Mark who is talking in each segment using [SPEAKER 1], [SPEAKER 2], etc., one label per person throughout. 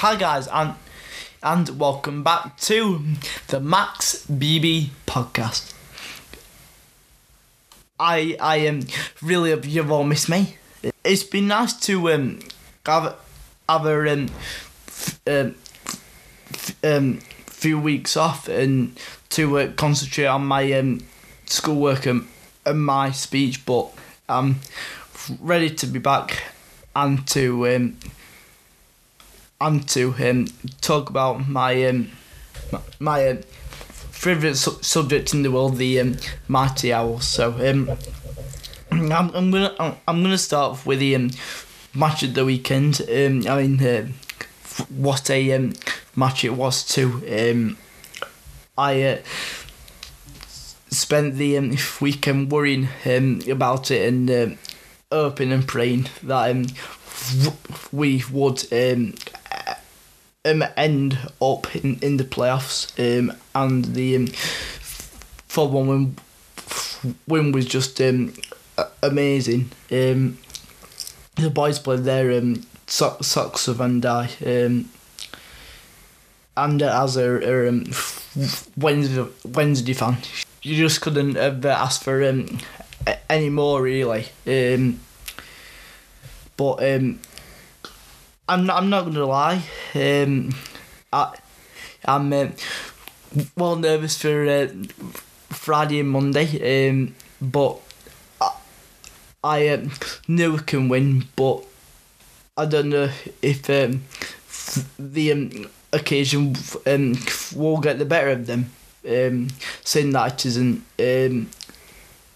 [SPEAKER 1] Hi guys, and and welcome back to the Max BB podcast. I I am um, really hope you've all missed me. It's been nice to um have have a um, um, f- um few weeks off and to uh, concentrate on my um schoolwork and, and my speech, but I'm ready to be back and to um and to um, talk about my um, my, um, favorite su- subject in the world, the um, mighty owl. So um, I'm, I'm gonna I'm, gonna start with the um, match of the weekend. Um, I mean, uh, f- what a um, match it was too. Um, I. Uh, spent the um, weekend worrying um, about it and um, hoping and praying that um, we would um, um, end up in, in the playoffs um, and the um, for one win, win was just um, amazing. Um, the boys played their um, so- socks of Van Dijk, um, and as a, a um, Wednesday Wednesday fan, you just couldn't have asked for um, any more really. Um, but um, I'm not, I'm not gonna lie. Um, I I'm uh, well nervous for uh, Friday and Monday. Um, but I, I um, knew we can win, but I don't know if um, the um, occasion um, will get the better of them. Um, saying that it isn't um,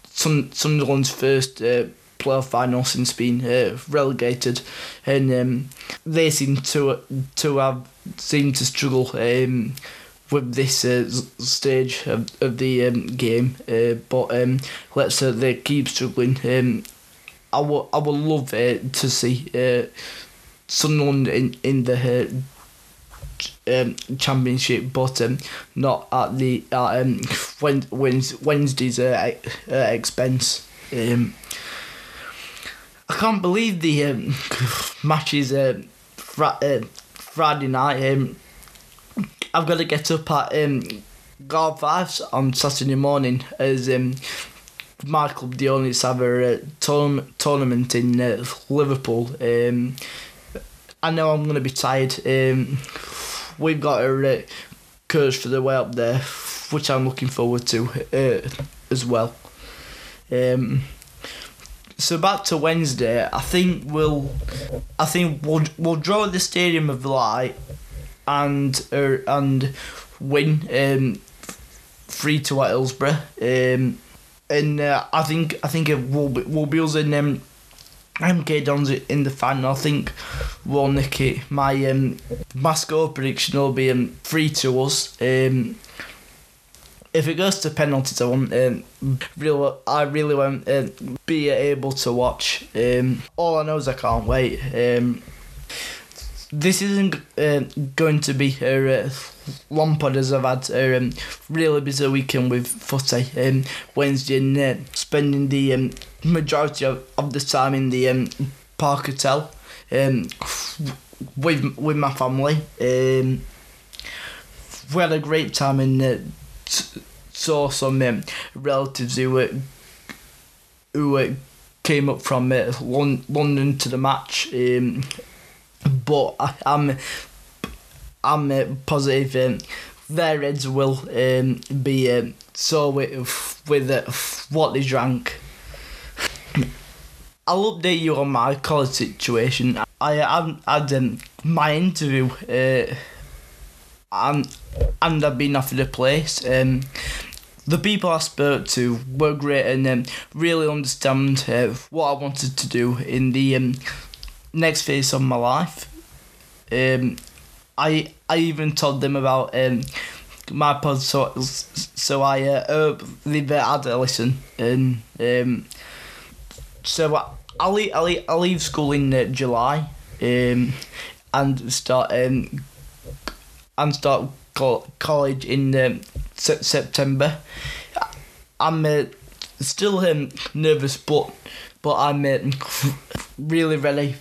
[SPEAKER 1] Sun- Sunderland's first uh, playoff final since being uh, relegated, and um, they seem to to have seemed to struggle um, with this uh, stage of, of the um, game. Uh, but um, let's say they keep struggling. Um, I would I would love uh, to see uh, Sunderland in in the. Uh, um, championship, but um, not at the at, um, Wed- Wednesday's uh, expense. Um, I can't believe the um, matches uh, fr- uh, Friday night. Um, I've got to get up at um, God on Saturday morning as um, my club, the only have a uh, tourna- tournament in uh, Liverpool. Um, I know I'm going to be tired. Um, we've got a uh, course for the way up there, which I'm looking forward to uh, as well. Um, so back to Wednesday, I think we'll, I think we'll we'll draw at the Stadium of Light, and uh, and win um, three to Hillsborough. Um, and uh, I think I think it will be will be us in um, MK Dons in the final. I think we'll nick it. My um, my score prediction will be um, three to us. Um, if it goes to penalties, I want um, really, I really want uh, be able to watch. Um, all I know is I can't wait. Um, this isn't uh, going to be a uh, long pod as I've had a um, really busy weekend with footy. Um, Wednesday and uh, spending the um, majority of, of the time in the um, Park Hotel um, with with my family. Um, we had a great time in. uh, saw some um, relatives who were who uh, came up from uh, Lon- London to the match. Um, but I, I'm I'm uh, positive um, their heads will um, be um, so with with uh, what they drank. I'll update you on my college situation. I had, had um, my interview uh, and and I've been offered a place. Um, the people I spoke to were great and um, really understand uh, what I wanted to do in the um, next phase of my life. Um, I I even told them about um, my pod, so so I uh, hope they've had a listen. And um, so I, I'll leave, I'll leave, I'll leave school in uh, July, um, and start um, and start college in um, se- September. I'm uh, still um, nervous, but but I'm uh, really ready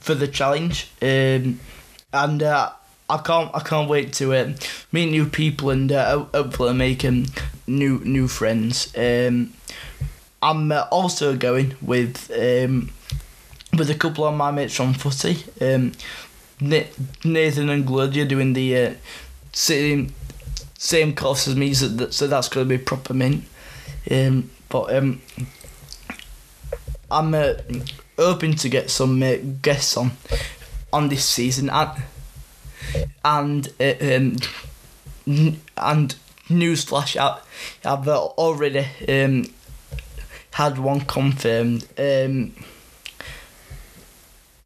[SPEAKER 1] for the challenge. Um, and uh, I can't I can't wait to uh, meet new people and uh, hopefully make um, new new friends. Um, I'm uh, also going with um, with a couple of my mates from footy. Um, Nathan and Gloria doing the uh, same same course as me, so, so that's going to be proper mint. Um, but um, I'm uh, hoping to get some uh, guests on on this season and and uh, um, and newsflash, I, I've already um, had one confirmed. Um,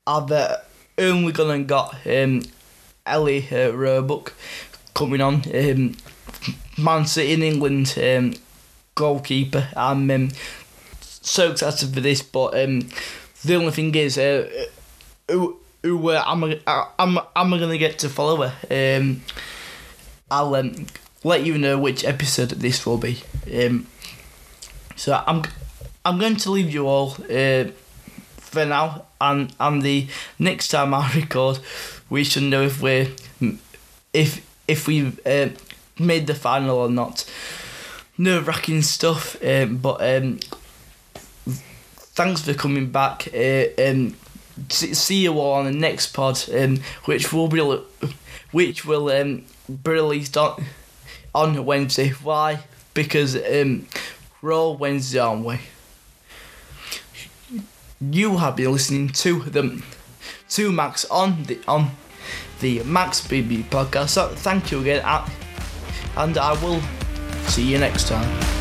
[SPEAKER 1] I've uh, only gone and got um, Ellie uh, Roebuck coming on. Um, Man City in England um, goalkeeper. I'm um, so excited for this, but um, the only thing is, uh, who, who uh, am I, am, am I to get to follow her? Um, I'll um, let you know which episode this will be. Um, so I'm I'm going to leave you all uh, for now, and and the next time I record, we should know if we're if if we uh, made the final or not. Nerve wracking stuff, um, but um, thanks for coming back. Uh, um, see you all on the next pod, um, which will be which will um, be released on on Wednesday. Why? Because um, we're all Wednesday, aren't we? You have been listening to the to Max on the on the Max BB podcast. So thank you again, and I will see you next time.